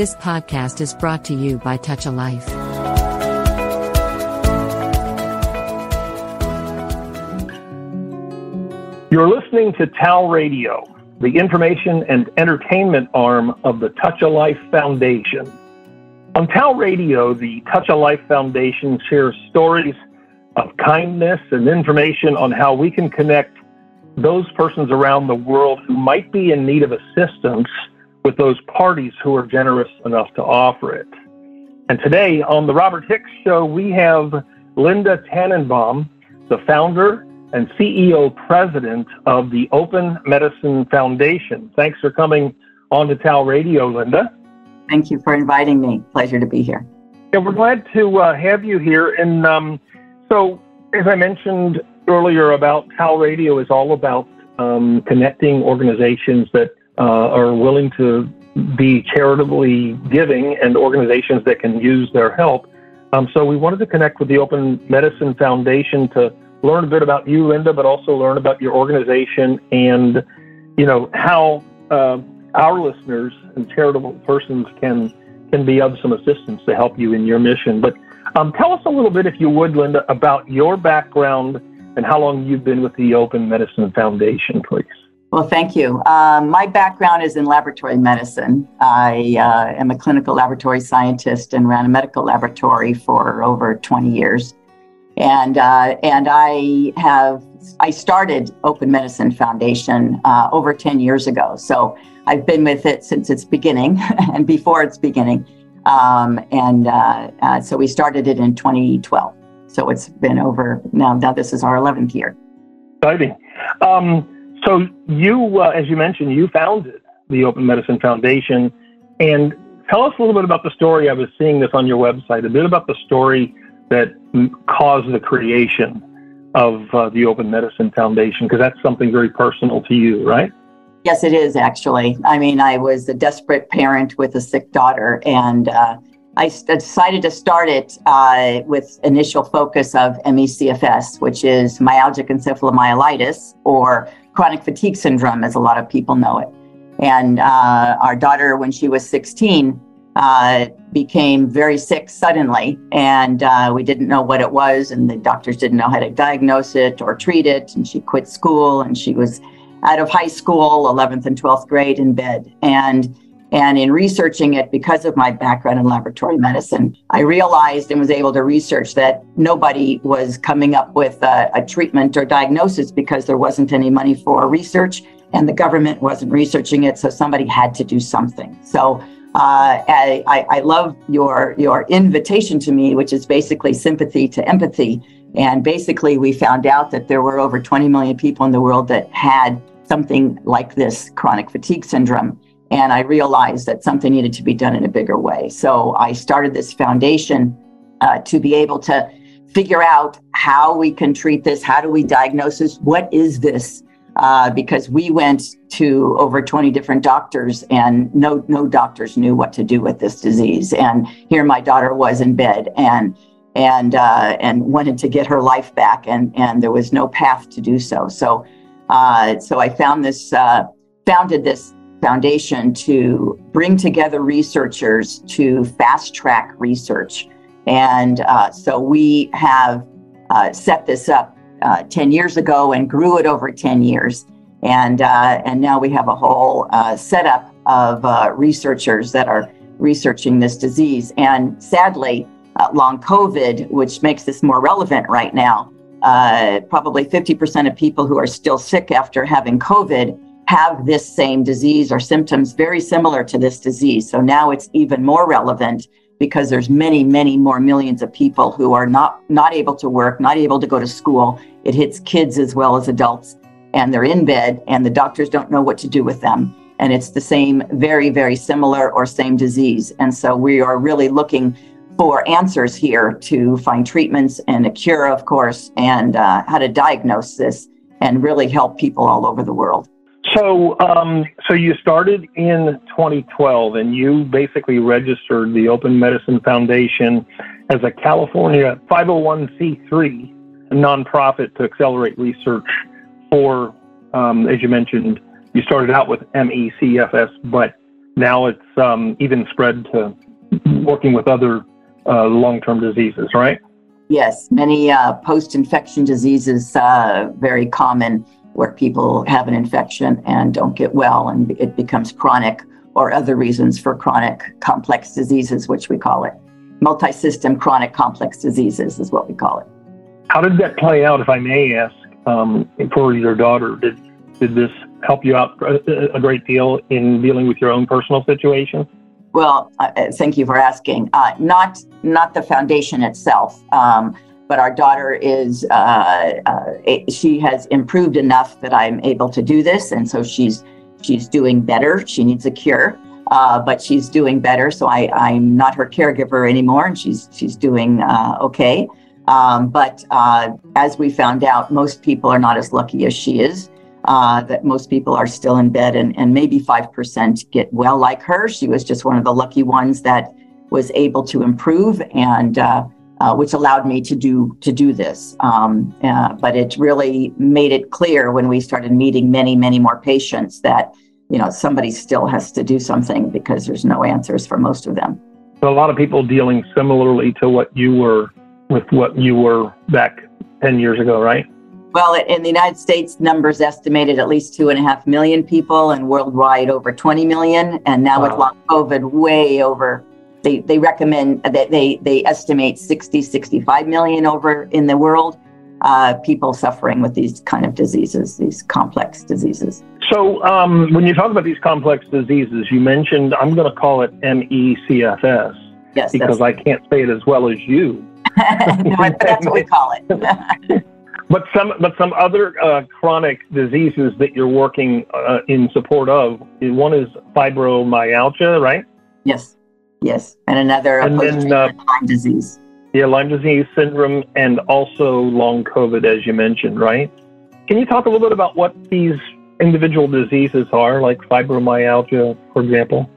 This podcast is brought to you by Touch a Life. You're listening to TAL Radio, the information and entertainment arm of the Touch a Life Foundation. On TAL Radio, the Touch a Life Foundation shares stories of kindness and information on how we can connect those persons around the world who might be in need of assistance with those parties who are generous enough to offer it. And today on the Robert Hicks Show, we have Linda Tannenbaum, the founder and CEO president of the Open Medicine Foundation. Thanks for coming on to TAL Radio, Linda. Thank you for inviting me. Pleasure to be here. Yeah, we're glad to uh, have you here. And um, so, as I mentioned earlier, about TAL Radio is all about um, connecting organizations that uh, are willing to be charitably giving and organizations that can use their help. Um, so we wanted to connect with the Open Medicine Foundation to learn a bit about you, Linda, but also learn about your organization and, you know, how uh, our listeners and charitable persons can can be of some assistance to help you in your mission. But um, tell us a little bit, if you would, Linda, about your background and how long you've been with the Open Medicine Foundation, please. Well, thank you. Um, my background is in laboratory medicine. I uh, am a clinical laboratory scientist and ran a medical laboratory for over 20 years and uh, and I have I started Open Medicine Foundation uh, over 10 years ago. So I've been with it since its beginning and before its beginning. Um, and uh, uh so we started it in 2012. So it's been over now. Now this is our 11th year. Exciting. Um, so you, uh, as you mentioned, you founded the Open Medicine Foundation, and tell us a little bit about the story. I was seeing this on your website. A bit about the story that caused the creation of uh, the Open Medicine Foundation? Because that's something very personal to you, right? Yes, it is actually. I mean, I was a desperate parent with a sick daughter, and uh, I decided to start it uh, with initial focus of ME/CFS, which is myalgic encephalomyelitis or chronic fatigue syndrome, as a lot of people know it. And uh, our daughter, when she was 16, uh, became very sick suddenly, and uh, we didn't know what it was, and the doctors didn't know how to diagnose it or treat it. And she quit school, and she was out of high school, 11th and 12th grade, in bed. And and in researching it, because of my background in laboratory medicine, I realized and was able to research that nobody was coming up with a, a treatment or diagnosis because there wasn't any money for research and the government wasn't researching it. So somebody had to do something. So uh, I, I, love your your invitation to me, which is basically sympathy to empathy. And basically, we found out that there were over 20 million people in the world that had something like this chronic fatigue syndrome. And I realized that something needed to be done in a bigger way. So I started this foundation uh, to be able to figure out how we can treat this, how do we diagnose this, what is this? uh, because we went to over 20 different doctors and no no doctors knew what to do with this disease and here my daughter was in bed and and uh, and wanted to get her life back and and there was no path to do so so uh, so I found this uh, founded this foundation to bring together researchers to fast track research and uh, so we have uh, set this up uh, 10 years ago and grew it over 10 years. And, uh, and now we have a whole uh, setup of uh, researchers that are researching this disease. And sadly, long COVID, which makes this more relevant right now, probably 50% of people who are still sick after having COVID have this same disease or symptoms very similar to this disease. So now it's even more relevant because there's many many more millions of people who are not not able to work not able to go to school. It hits kids as well as adults and they're in bed and the doctors don't know what to do with them. And it's the same very very similar or same disease. And so we are really looking for answers here to find treatments and a cure of course and uh, how to diagnose this and really help people all over the world so, um, so you started in 2012, and you basically registered the Open Medicine Foundation as a California 501c3 nonprofit to accelerate research for, um, as you mentioned, you started out with MECFS, but now it's um, even spread to working with other uh, long-term diseases, right? Yes, many uh, post-infection diseases uh, very common where people have an infection and don't get well, and it becomes chronic, or other reasons for chronic complex diseases, which we call it. Multi-system chronic complex diseases is what we call it. How did that play out, if I may ask, um, for your daughter? Did did this help you out a great deal in dealing with your own personal situation? Well, uh, uh, thank you for asking. Uh, not not the foundation itself, um, but our daughter is uh, uh she has improved enough that I'm able to do this, and so she's she's doing better. She needs a cure, uh, but she's doing better. So I I'm not her caregiver anymore, and she's she's doing okay. Um, but as we found out, most people are not as lucky as she is uh, that most people are still in bed and, and maybe 5% get well like her. She was just one of the lucky ones that was able to improve and uh, which allowed me to do to do this. Um, uh, but it really made it clear when we started meeting many, many more patients that you know somebody still has to do something because there's no answers for most of them. So a lot of people dealing similarly to what you were with what you were back 10 years ago, right? Well, in the United States, numbers estimated at least two and a half million people, and worldwide over 20 million. And now wow. with long COVID, way over. They, they recommend that they, they estimate 60, 65 million over in the world. Uh, people suffering with these kind of diseases, these complex diseases. So, um, when you talk about these complex diseases, you mentioned I'm going to call it MECFS. Yes, because I can't say it as well as you. no, that's what we call it. But some, but some other uh, chronic diseases that you're working uh, in support of. One is fibromyalgia, right? Yes, yes, and another and then, uh, Lyme disease. Yeah, Lyme disease syndrome, and also long COVID, as you mentioned, right? Can you talk a little bit about what these individual diseases are, like fibromyalgia, for example?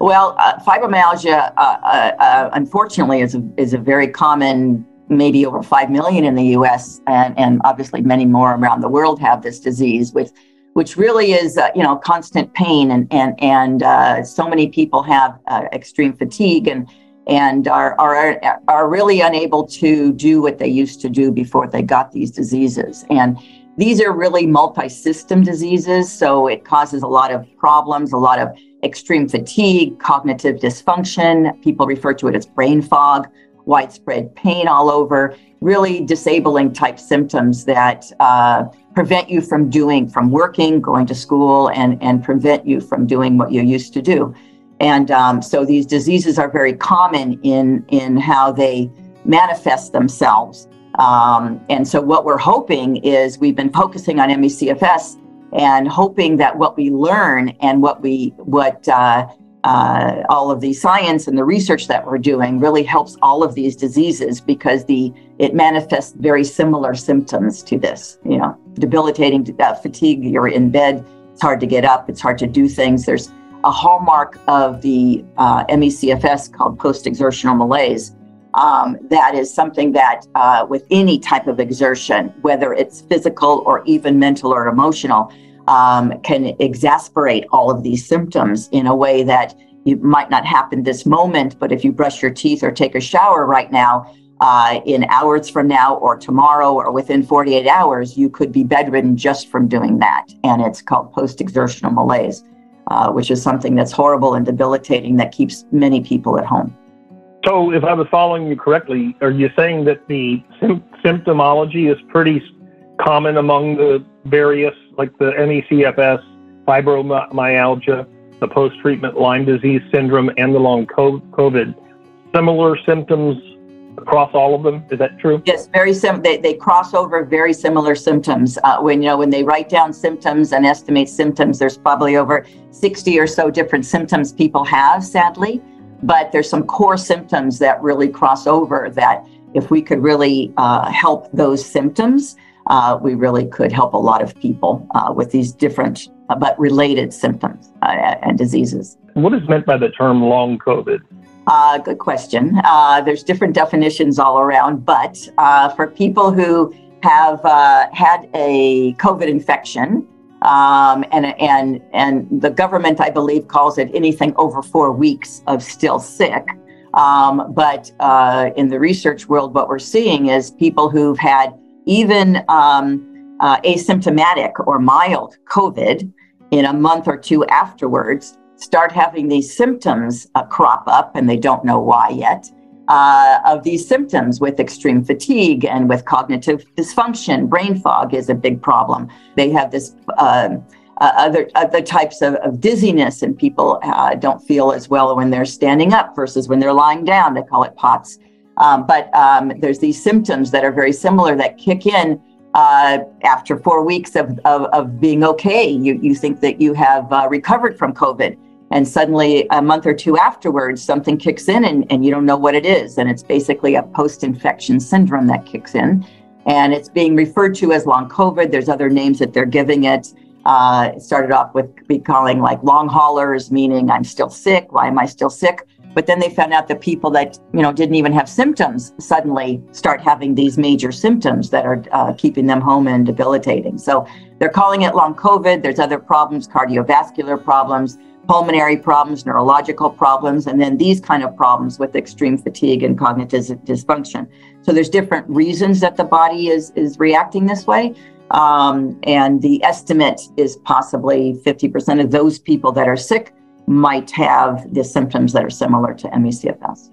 Well, uh, fibromyalgia, uh, uh, uh, unfortunately, is a, is a very common maybe over 5 million in the US and, and obviously many more around the world have this disease with which really is uh, you know constant pain and and and uh, so many people have uh, extreme fatigue and and are, are are really unable to do what they used to do before they got these diseases. And these are really multi-system diseases so it causes a lot of problems a lot of extreme fatigue cognitive dysfunction. People refer to it as brain fog widespread pain all over, really disabling type symptoms that uh, prevent you from doing, from working, going to school, and, and prevent you from doing what you used to do. And um, so these diseases are very common in, in how they manifest themselves. Um, and so what we're hoping is we've been focusing on MECFS and hoping that what we learn and what we what uh, uh, all of the science and the research that we're doing really helps all of these diseases because the it manifests very similar symptoms to this. You know, debilitating uh, fatigue. You're in bed. It's hard to get up. It's hard to do things. There's a hallmark of the uh, MECFS called post-exertional malaise. Um, that is something that, uh, with any type of exertion, whether it's physical or even mental or emotional, um, can exasperate all of these symptoms in a way that it might not happen this moment, but if you brush your teeth or take a shower right now, uh, in hours from now or tomorrow or within 48 hours, you could be bedridden just from doing that. And it's called post exertional malaise, uh, which is something that's horrible and debilitating that keeps many people at home. So, if I was following you correctly, are you saying that the sim- symptomology is pretty common among the various, like the MECFS, fibromyalgia, the post treatment Lyme disease syndrome, and the long COVID. Similar symptoms across all of them. Is that true? Yes, very sim. They, they cross over very similar symptoms. Uh, when you know when they write down symptoms and estimate symptoms, there's probably over 60 or so different symptoms people have. Sadly, but there's some core symptoms that really cross over. That if we could really uh, help those symptoms, uh, we really could help a lot of people uh, with these different uh, but related symptoms uh, and diseases. What is meant by the term long COVID? Uh, good question. Uh, there's different definitions all around, but for people who have had a COVID infection Um, and, and, and the government, I believe, calls it anything over four weeks of still sick. Um, but uh, in the research world, what we're seeing is people who've had even um, uh, asymptomatic or mild COVID in a month or two afterwards start having these symptoms uh, crop up, and they don't know why yet. Uh, of these symptoms with extreme fatigue and with cognitive dysfunction. Brain fog is a big problem. They have this um, uh, other other types of, of dizziness, and people uh, don't feel as well when they're standing up versus when they're lying down. They call it POTS. Um, but um, there's these symptoms that are very similar that kick in uh, after four weeks of, of, of, being okay. You, you think that you have uh, recovered from COVID and suddenly a month or two afterwards something kicks in and, and you don't know what it is. And it's basically a post-infection syndrome that kicks in. And it's being referred to as long covid. There's other names that they're giving it. Uh, it started off with be calling like long haulers meaning i'm still sick. Why am i still sick? But then they found out that people that you know didn't even have symptoms suddenly start having these major symptoms that are uh, keeping them home and debilitating. So they're calling it long covid. There's other problems cardiovascular problems pulmonary problems, neurological problems, and then these kind of problems with extreme fatigue and cognitive dysfunction. So there's different reasons that the body is is reacting this way. Um, and the estimate is possibly 50% of those people that are sick might have the symptoms that are similar to ME/CFS.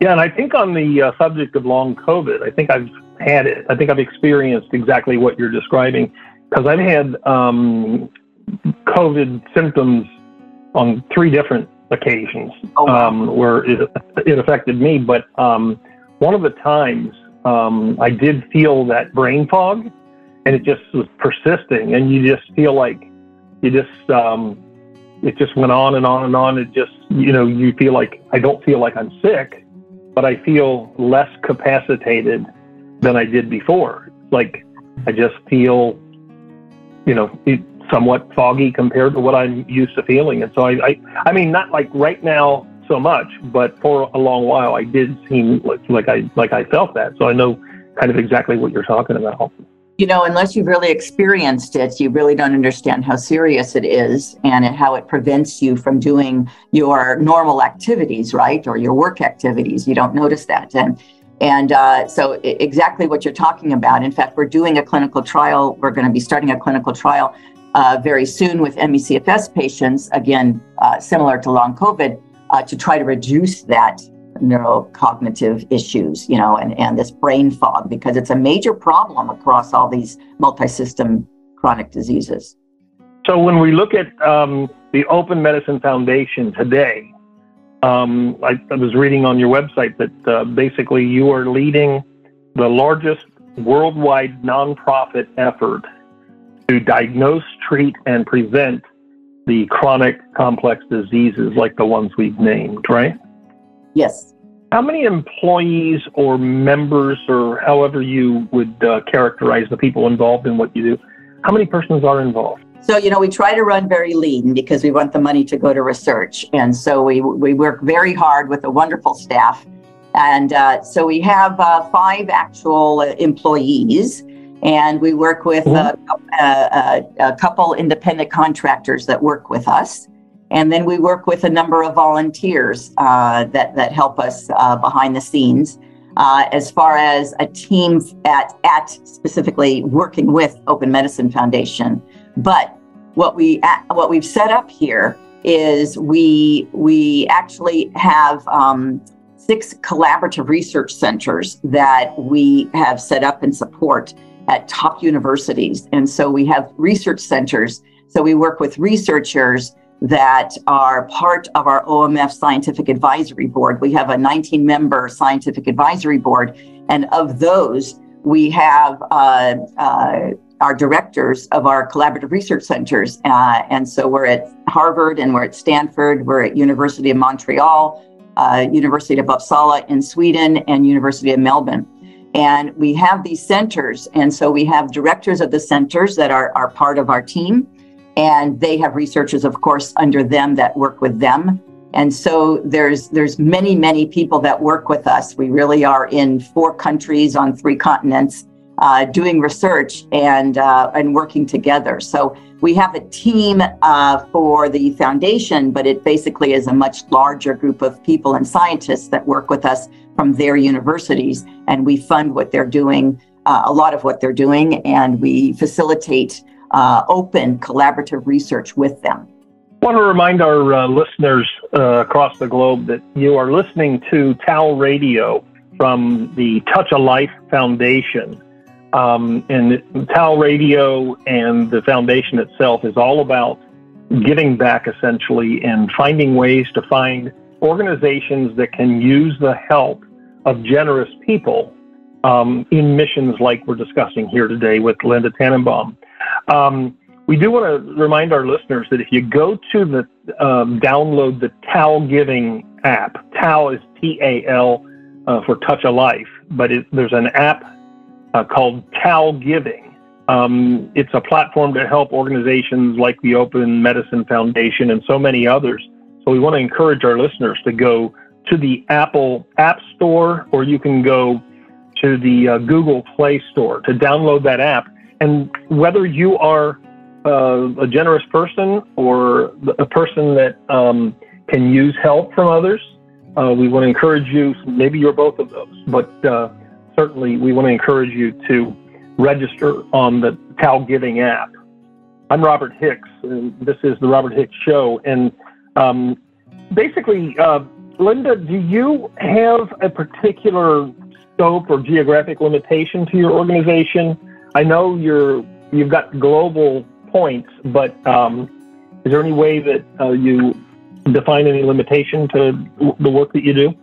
Yeah, and I think on the uh, subject of long COVID, I think I've had it. I think I've experienced exactly what you're describing because I've had um, COVID symptoms on three different occasions oh, wow. um, where it, it affected me. But um, one of the times um, I did feel that brain fog, and it just was persisting, and you just feel like you just um, it just went on and on and on. It just you know you feel like I don't feel like I'm sick, but I feel less capacitated than I did before. Like I just feel you know it, somewhat foggy compared to what I'm used to feeling. And so I, I, I mean, not like right now so much, but for a long while, I did seem like, like I, like I felt that. So I know kind of exactly what you're talking about. You know, unless you've really experienced it, you really don't understand how serious it is and how it prevents you from doing your normal activities, right? Or your work activities. You don't notice that. And and uh, so, exactly what you're talking about. In fact, we're doing a clinical trial. We're going to be starting a clinical trial uh, very soon with ME/CFS patients, again, uh, similar to long COVID, uh, to try to reduce that neurocognitive issues, you know, and, and this brain fog, because it's a major problem across all these multi-system chronic diseases. So when we look at um, the Open Medicine Foundation today, um, I, I, was reading on your website that uh, basically you are leading the largest worldwide nonprofit effort to diagnose, treat, and prevent the chronic complex diseases like the ones we've named, right? Yes. How many employees or members, or however you would uh, characterize the people involved in what you do, how many persons are involved? So, you know, we try to run very lean because we want the money to go to research. And so we, we work very hard with a wonderful staff. And uh, so we have uh, five actual employees and we work with mm-hmm. a, a, a, couple independent contractors that work with us. And then we work with a number of volunteers uh, that, that help us uh, behind the scenes. Uh, as far as a team at, at specifically working with Open Medicine Foundation. But what we what we've set up here is we we actually have um, six collaborative research centers that we have set up and support at top universities. And so we have research centers. So we work with researchers that are part of our OMF Scientific Advisory Board. We have a 19 member scientific advisory board. And of those, we have uh, uh, our directors of our collaborative research centers. Uh, and so we're at Harvard and we're at Stanford, we're at University of Montreal, uh, University of Uppsala in Sweden, and University of Melbourne. And we have these centers. And so we have directors of the centers that are, are part of our team. And they have researchers, of course, under them that work with them. And so there's there's many, many people that work with us. We really are in four countries on three continents. Uh, doing research and uh, and working together. So we have a team uh, for the foundation, but it basically is a much larger group of people and scientists that work with us from their universities, and we fund what they're doing, uh, a lot of what they're doing, and we facilitate uh, open collaborative research with them. I want to remind our uh, listeners across the globe that you are listening to TAL Radio from the Touch a Life Foundation. Um, and TAL Radio and the foundation itself is all about giving back essentially and finding ways to find organizations that can use the help of generous people um, in missions like we're discussing here today with Linda Tannenbaum. Um, we do want to remind our listeners that if you go to the um, download the TAL Giving app, TAL is T A L uh, for Touch a Life, but it, there's an app uh, called TAL Giving. Um, it's a platform to help organizations like the Open Medicine Foundation and so many others. So we want to encourage our listeners to go to the Apple App Store or you can go to the uh, Google Play Store to download that app. And whether you are uh, a generous person or a person that um, can use help from others, uh, we want to encourage you. Maybe you're both of those, but uh, certainly we want to encourage you to register on the TAL Giving app. I'm Robert Hicks, and this is the Robert Hicks Show. And um, basically, uh, Linda, do you have a particular scope or geographic limitation to your organization? I know you're you've got global points, but um, is there any way that uh, you define any limitation to the work that you do?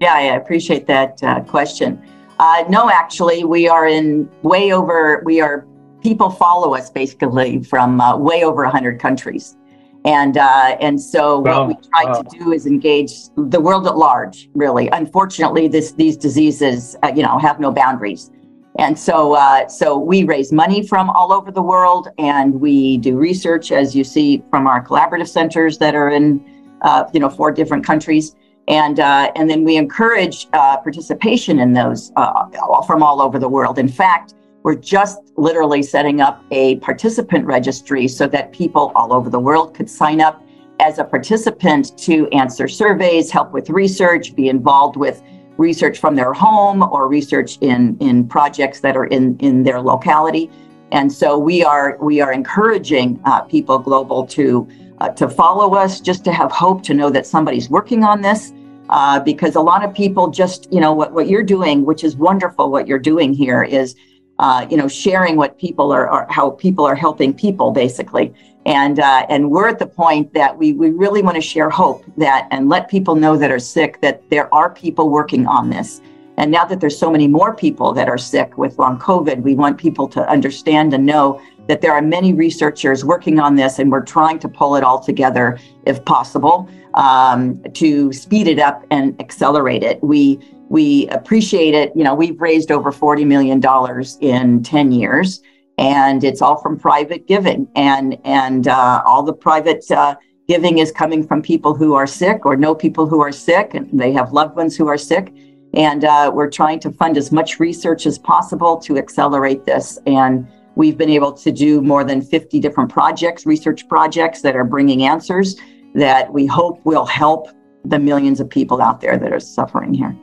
Yeah, I appreciate that uh, question. Uh, no, actually, we are in way over, we are, people follow us basically from uh, way over 100 countries. And, uh, and so what we try to do is engage the world at large, really. Unfortunately, this, these diseases, uh, you know, have no boundaries. And so, uh, so we raise money from all over the world, and we do research, as you see from our collaborative centers that are in, uh, you know, four different countries and uh, and then we encourage uh, participation in those uh, from all over the world. In fact, we're just literally setting up a participant registry so that people all over the world could sign up as a participant to answer surveys, help with research, be involved with research from their home or research in in projects that are in in their locality. And so we are we are encouraging uh, people global to uh, to follow us, just to have hope, to know that somebody's working on this. Uh, because a lot of people just, you know, what, what you're doing, which is wonderful, what you're doing here is, uh, you know, sharing what people are, are, how people are helping people, basically. And uh, and we're at the point that we we really want to share hope that and let people know that are sick that there are people working on this. And now that there's so many more people that are sick with long COVID, we want people to understand and know that there are many researchers working on this, and we're trying to pull it all together if possible um, to speed it up and accelerate it. We we appreciate it. You know, we've raised over forty million dollars in ten years, and it's all from private giving, and and uh, all the private. Uh, giving is coming from people who are sick or know people who are sick and they have loved ones who are sick and uh, we're trying to fund as much research as possible to accelerate this and We've been able to do more than 50 different projects, research projects that are bringing answers that we hope will help the millions of people out there that are suffering here.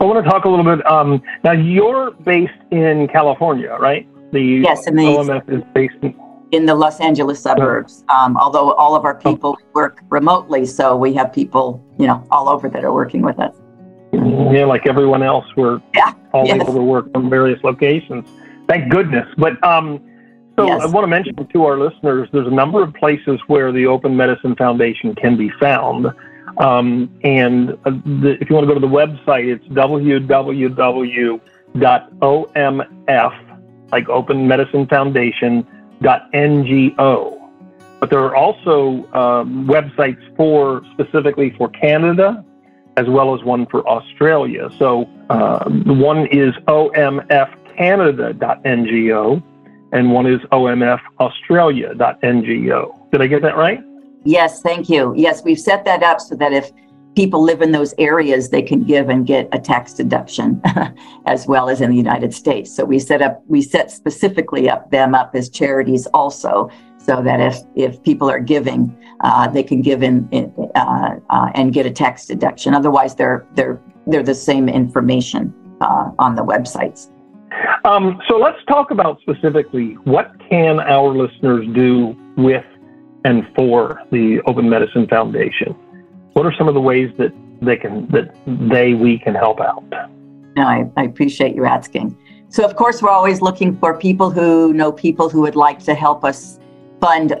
I want to talk a little bit. Um, now, you're based in California, right? The yes, and the OMF is based in, in the Los Angeles suburbs. Um, although all of our people work remotely, so we have people, you know, all over that are working with us. Yeah, like everyone else, we're yeah, all yes. able to work from various locations. Thank goodness. But um, so yes. I want to mention to our listeners, there's a number of places where the Open Medicine Foundation can be found. Um, and uh, the, if you want to go to the website, it's www.omf, like Open Medicine Foundation, .ngo. But there are also um, websites for specifically for Canada, as well as one for Australia. So uh, the one is OMF canada.ngo and one is omfaustralia.ngo. Did I get that right? Yes, thank you. Yes, we've set that up so that if people live in those areas, they can give and get a tax deduction as well as in the United States. So we set up, we set specifically up them up as charities also, so that if, if people are giving, uh, they can give in, in uh, uh, and get a tax deduction. Otherwise, they're, they're, they're the same information uh, on the websites. Um, so let's talk about specifically what can our listeners do with and for the Open Medicine Foundation. What are some of the ways that they can that they we can help out? No, I, I appreciate you asking. So of course we're always looking for people who know people who would like to help us fund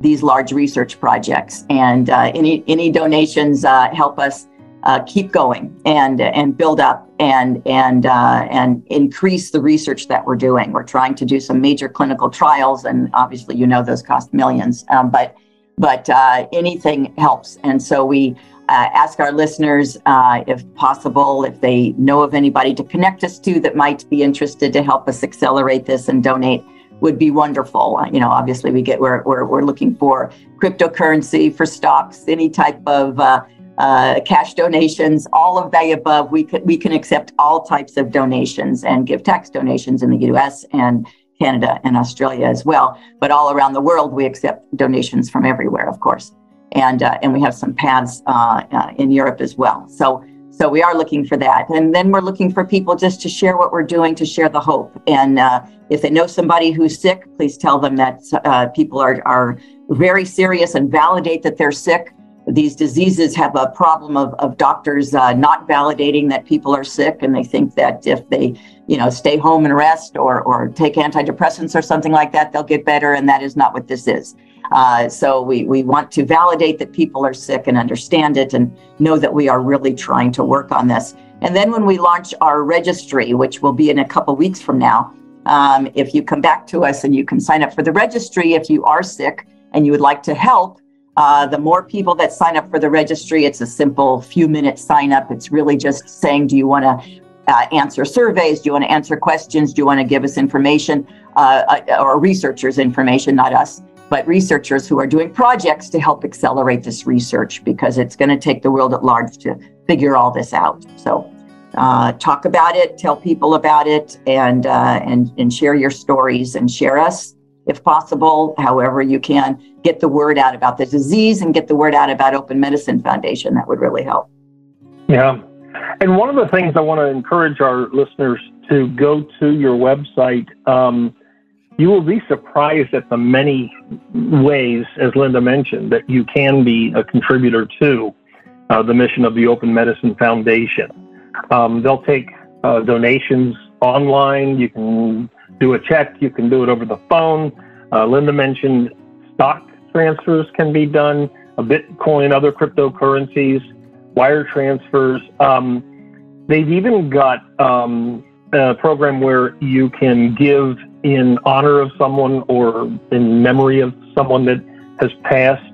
these large research projects, and uh, any any donations uh, help us uh, keep going and and build up and and uh, and increase the research that we're doing. We're trying to do some major clinical trials, and obviously, you know, those cost millions. Um, but but uh, anything helps, and so we uh, ask our listeners, uh, if possible, if they know of anybody to connect us to that might be interested to help us accelerate this and donate. Would be wonderful. Uh, you know, obviously, we get we're we're, we're looking for cryptocurrency for stocks, any type of uh, cash donations, all of the above. We can, we can accept all types of donations and give tax donations in the US and Canada and Australia as well. But all around the world, we accept donations from everywhere, of course. And, uh, and we have some paths uh, uh, in Europe as well. So, so we are looking for that. And then we're looking for people just to share what we're doing, to share the hope. And uh, if they know somebody who's sick, please tell them that uh, people are, are very serious and validate that they're sick these diseases have a problem of, of doctors uh, not validating that people are sick and they think that if they you know stay home and rest or, or take antidepressants or something like that they'll get better and that is not what this is. Uh, so we, we want to validate that people are sick and understand it and know that we are really trying to work on this. And then when we launch our registry which will be in a couple weeks from now um, if you come back to us and you can sign up for the registry if you are sick and you would like to help uh, the more people that sign up for the registry, it's a simple few minute sign up. It's really just saying, do you want to uh, answer surveys? Do you want to answer questions? Do you want to give us information uh, uh, or researchers information, not us, but researchers who are doing projects to help accelerate this research because it's going to take the world at large to figure all this out. So uh, talk about it, tell people about it, and, and, and share your stories and share us if possible, however you can, get the word out about the disease and get the word out about Open Medicine Foundation. That would really help. Yeah. And one of the things I want to encourage our listeners to go to your website. Um, you will be surprised at the many ways, as Linda mentioned, that you can be a contributor to uh, the mission of the Open Medicine Foundation. Um, they'll take uh, donations online. You can do a check, you can do it over the phone. Uh, Linda mentioned stock transfers can be done, a Bitcoin, other cryptocurrencies, wire transfers. Um, they've even got um, a program where you can give in honor of someone or in memory of someone that has passed.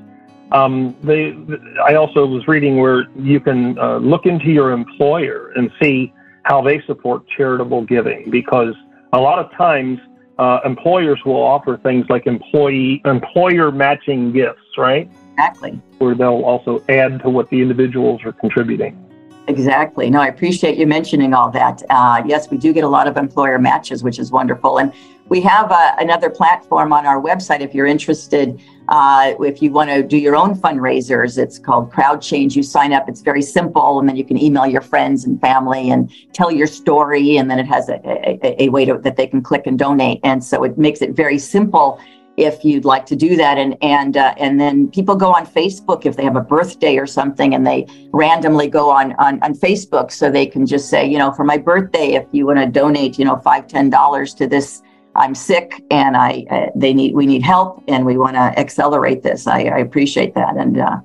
Um, they, I also was reading where you can uh, look into your employer and see how they support charitable giving because a lot of times uh, employers will offer things like employee employer matching gifts, right? Exactly. Where they'll also add to what the individuals are contributing. Exactly. No, I appreciate you mentioning all that. Uh, yes, we do get a lot of employer matches, which is wonderful. And we have uh, another platform on our website if you're interested. Uh, if you want to do your own fundraisers, it's called Crowd Change. You sign up, it's very simple, and then you can email your friends and family and tell your story. And then it has a, a, a way to, that they can click and donate. And so it makes it very simple if you'd like to do that and and uh, and then people go on facebook if they have a birthday or something and they randomly go on on, on facebook so they can just say you know for my birthday if you want to donate you know five ten dollars to this i'm sick and i uh, they need we need help and we want to accelerate this. I, I appreciate that. And uh,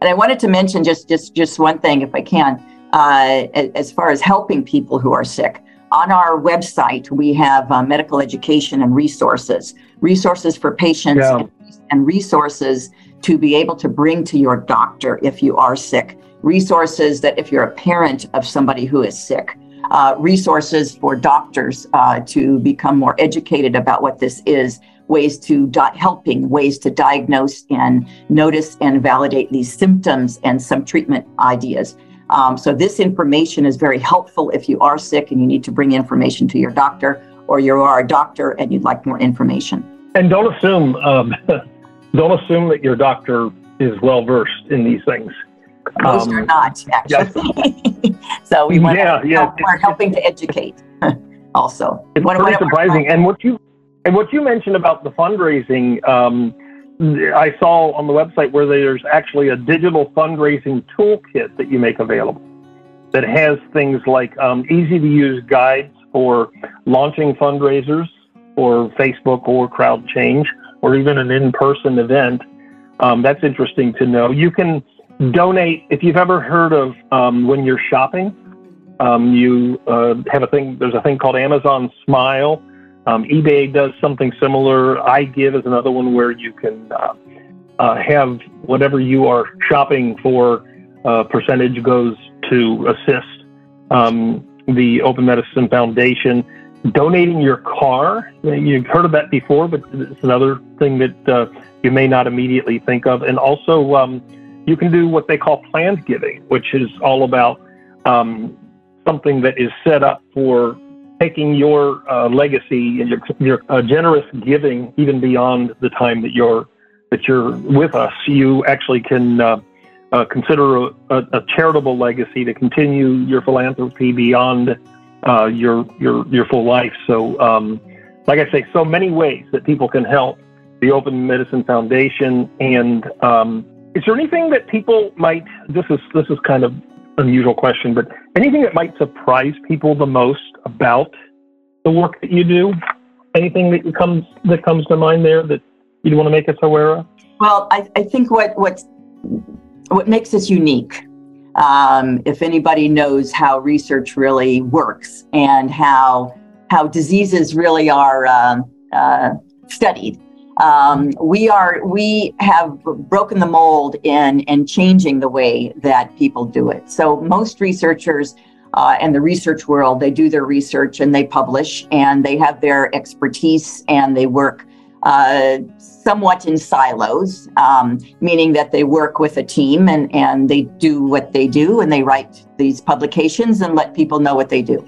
and i wanted to mention just just just one thing if i can. Uh, as far as helping people who are sick on our website, we have uh, medical education and resources, resources for patients yeah. and, and resources to be able to bring to your doctor if you are sick, resources that if you're a parent of somebody who is sick, uh, resources for doctors uh, to become more educated about what this is. ways to di- helping ways to diagnose and notice and validate these symptoms and some treatment ideas. Um, so this information is very helpful if you are sick and you need to bring information to your doctor, or you are a doctor and you'd like more information. And don't assume um, don't assume that your doctor is well versed in these things. Most um, are not actually. Yes. so we want yeah, to yeah, help, we're helping to educate also. It's what, pretty surprising. And what you and what you mentioned about the fundraising. Um, I saw on the website where there's actually a digital fundraising toolkit that you make available that has things like um, easy to use guides for launching fundraisers or Facebook or Crowd Change or even an in person event. Um, that's interesting to know. You can donate if you've ever heard of um, when you're shopping. Um, you uh, have a thing. There's a thing called Amazon Smile um, eBay does something similar. iGive is another one where you can uh, uh, have whatever you are shopping for, uh, percentage goes to assist um, the Open Medicine Foundation. Donating your car, you've heard of that before, but it's another thing that uh, you may not immediately think of. And also, um, you can do what they call planned giving, which is all about um, something that is set up for taking your uh, legacy and your, your uh, generous giving even beyond the time that you're that you're with us, you actually can uh, uh consider a, a, charitable legacy to continue your philanthropy beyond uh, your your your full life. So, um, like I say, so many ways that people can help the Open Medicine Foundation. And um, is there anything that people might? This is this is kind of unusual question, but anything that might surprise people the most about the work that you do? Anything that comes that comes to mind there that you want to make us aware of? Well, I, I think what what what makes us unique, um, if anybody knows how research really works and how how diseases really are uh, uh, studied, um, we are we have broken the mold in in changing the way that people do it. So most researchers uh, and the research world, they do their research and they publish and they have their expertise and they work uh, somewhat in silos, um, meaning that they work with a team and, and they do what they do and they write these publications and let people know what they do.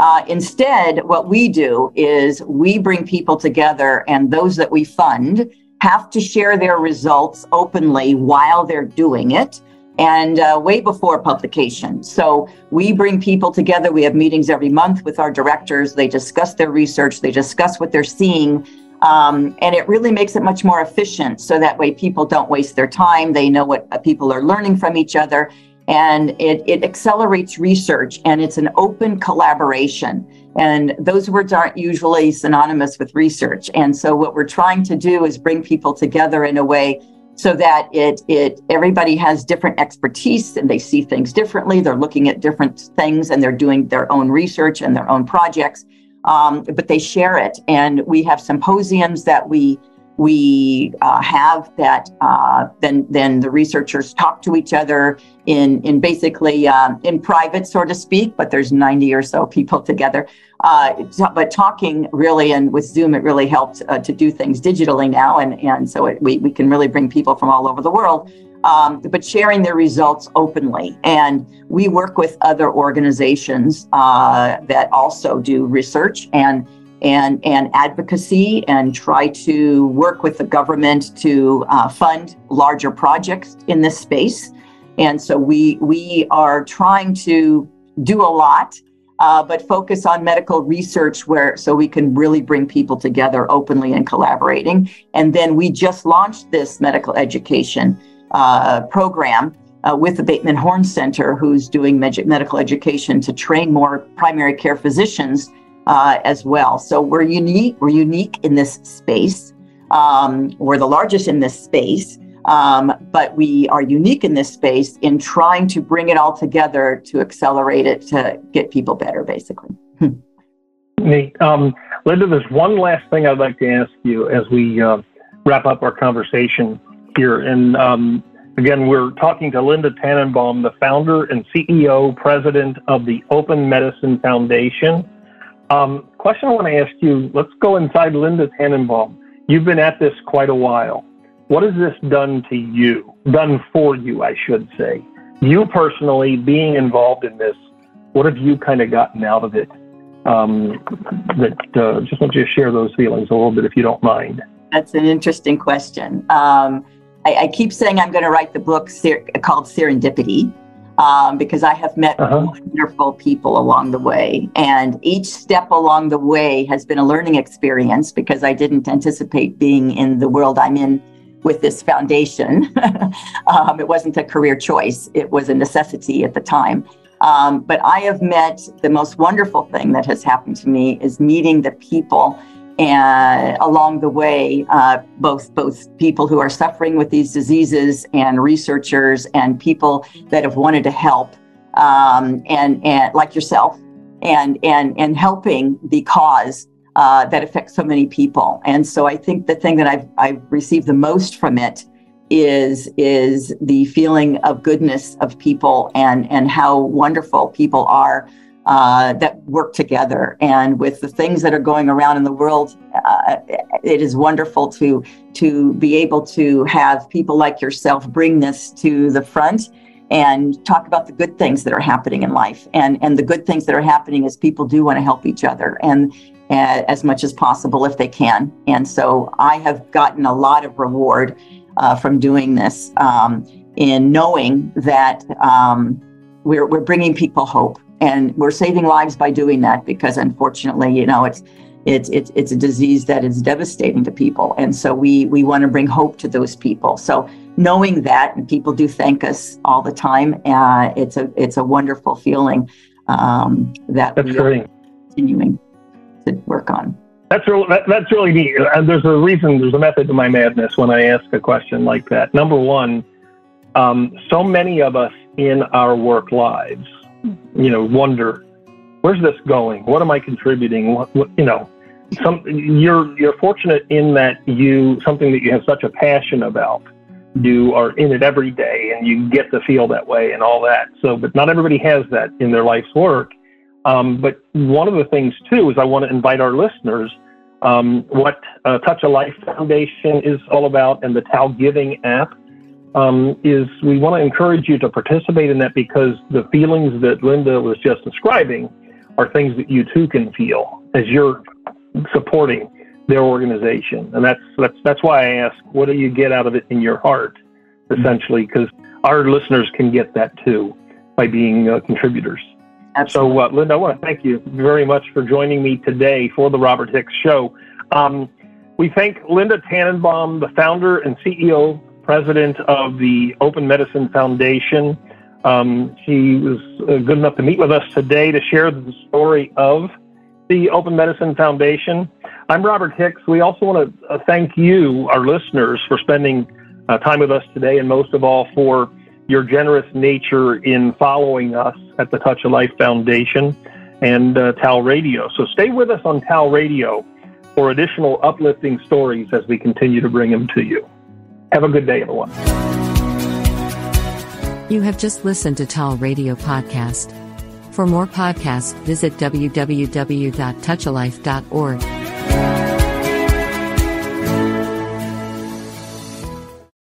Uh, instead, what we do is we bring people together, and those that we fund have to share their results openly while they're doing it and uh, way before publication. So we bring people together. We have meetings every month with our directors. They discuss their research, they discuss what they're seeing. Um, and it really makes it much more efficient so that way people don't waste their time. They know what uh, people are learning from each other and it, it accelerates research and it's an open collaboration. And those words aren't usually synonymous with research. And so what we're trying to do is bring people together in a way so that it it everybody has different expertise and they see things differently. They're looking at different things and they're doing their own research and their own projects. Um, but they share it, and we have symposiums that we we uh, have that uh, then then the researchers talk to each other in in basically um, in private so to speak but there's 90 or so people together. Uh, but talking really and with zoom it really helped uh, to do things digitally now and and so it, we, we can really bring people from all over the world um, but sharing their results openly. And we work with other organizations uh, that also do research and and, and advocacy and try to work with the government to uh, fund larger projects in this space. And so we, we are trying to do a lot, uh, but focus on medical research where so we can really bring people together openly and collaborating. And then we just launched this medical education uh, program uh, with the Bateman Horne Center, who's doing med- medical education to train more primary care physicians uh, as well. So we're unique. We're unique in this space. Um, we're the largest in this space, um, but we are unique in this space in trying to bring it all together to accelerate it to get people better, basically. Neat. Um, Linda, there's one last thing I'd like to ask you as we uh, wrap up our conversation here. And um, again, we're talking to Linda Tannenbaum, the founder and CEO, president of the Open Medicine Foundation. Um, question I want to ask you let's go inside Linda Tannenbaum. You've been at this quite a while. What has this done to you? Done for you, I should say. You personally being involved in this, what have you kind of gotten out of it? Um, that uh, just want you to share those feelings a little bit, if you don't mind. That's an interesting question. Um, I, I, keep saying I'm going to write the book ser- called Serendipity um, because I have met uh-huh. wonderful people along the way. And each step along the way has been a learning experience because I didn't anticipate being in the world I'm in with this foundation. um, it wasn't a career choice, it was a necessity at the time. Um, but I have met the most wonderful thing that has happened to me is meeting the people and along the way, uh, both both people who are suffering with these diseases and researchers and people that have wanted to help, um, and and like yourself, and and and helping the cause uh, that affects so many people. And so I think the thing that I've I've received the most from it is is the feeling of goodness of people and and how wonderful people are uh, that work together. And with the things that are going around in the world, uh, it is wonderful to to be able to have people like yourself bring this to the front and talk about the good things that are happening in life. And and the good things that are happening is people do want to help each other and uh, as much as possible if they can. And so I have gotten a lot of reward uh, from doing this um, in knowing that. Um, we're, we're bringing people hope and we're saving lives by doing that because unfortunately you know it's it's it's it's a disease that is devastating to people. And so we we want to bring hope to those people. So knowing that and people do thank us all the time uh, it's a it's a wonderful feeling um, that that's we are continuing to work on. That's really that, that's really neat. And there's a reason there's a method to my madness when i ask a question like that. Number one um, so many of us in our work lives you know, wonder, where's this going? What am I contributing? What, what you know, some you're you're fortunate in that you something that you have such a passion about. You are in it every day, and you get to feel that way and all that. So, but not everybody has that in their life's work. Um, but one of the things too is I want to invite our listeners um, what uh, Touch a Life Foundation is all about and the Tau Giving app um, is we want to encourage you to participate in that because the feelings that Linda was just describing are things that you too can feel as you're supporting their organization. And that's that's that's why I ask, what do you get out of it in your heart, essentially? Because our listeners can get that too by being uh, contributors. Absolutely. So, uh, Linda, I want to thank you very much for joining me today for the Robert Hicks Show. Um, we thank Linda Tannenbaum, the founder and CEO president of the Open Medicine Foundation. Um, she was uh, good enough to meet with us today to share the story of the Open Medicine Foundation. I'm Robert Hicks. We also want to uh, thank you, our listeners, for spending uh, time with us today, and most of all for your generous nature in following us at the Touch of Life Foundation and uh, Tau Radio. So stay with us on Tau Radio for additional uplifting stories as we continue to bring them to you. Have a good day, everyone. You have just listened to Tall Radio Podcast. For more podcasts, visit www.touchalife.org.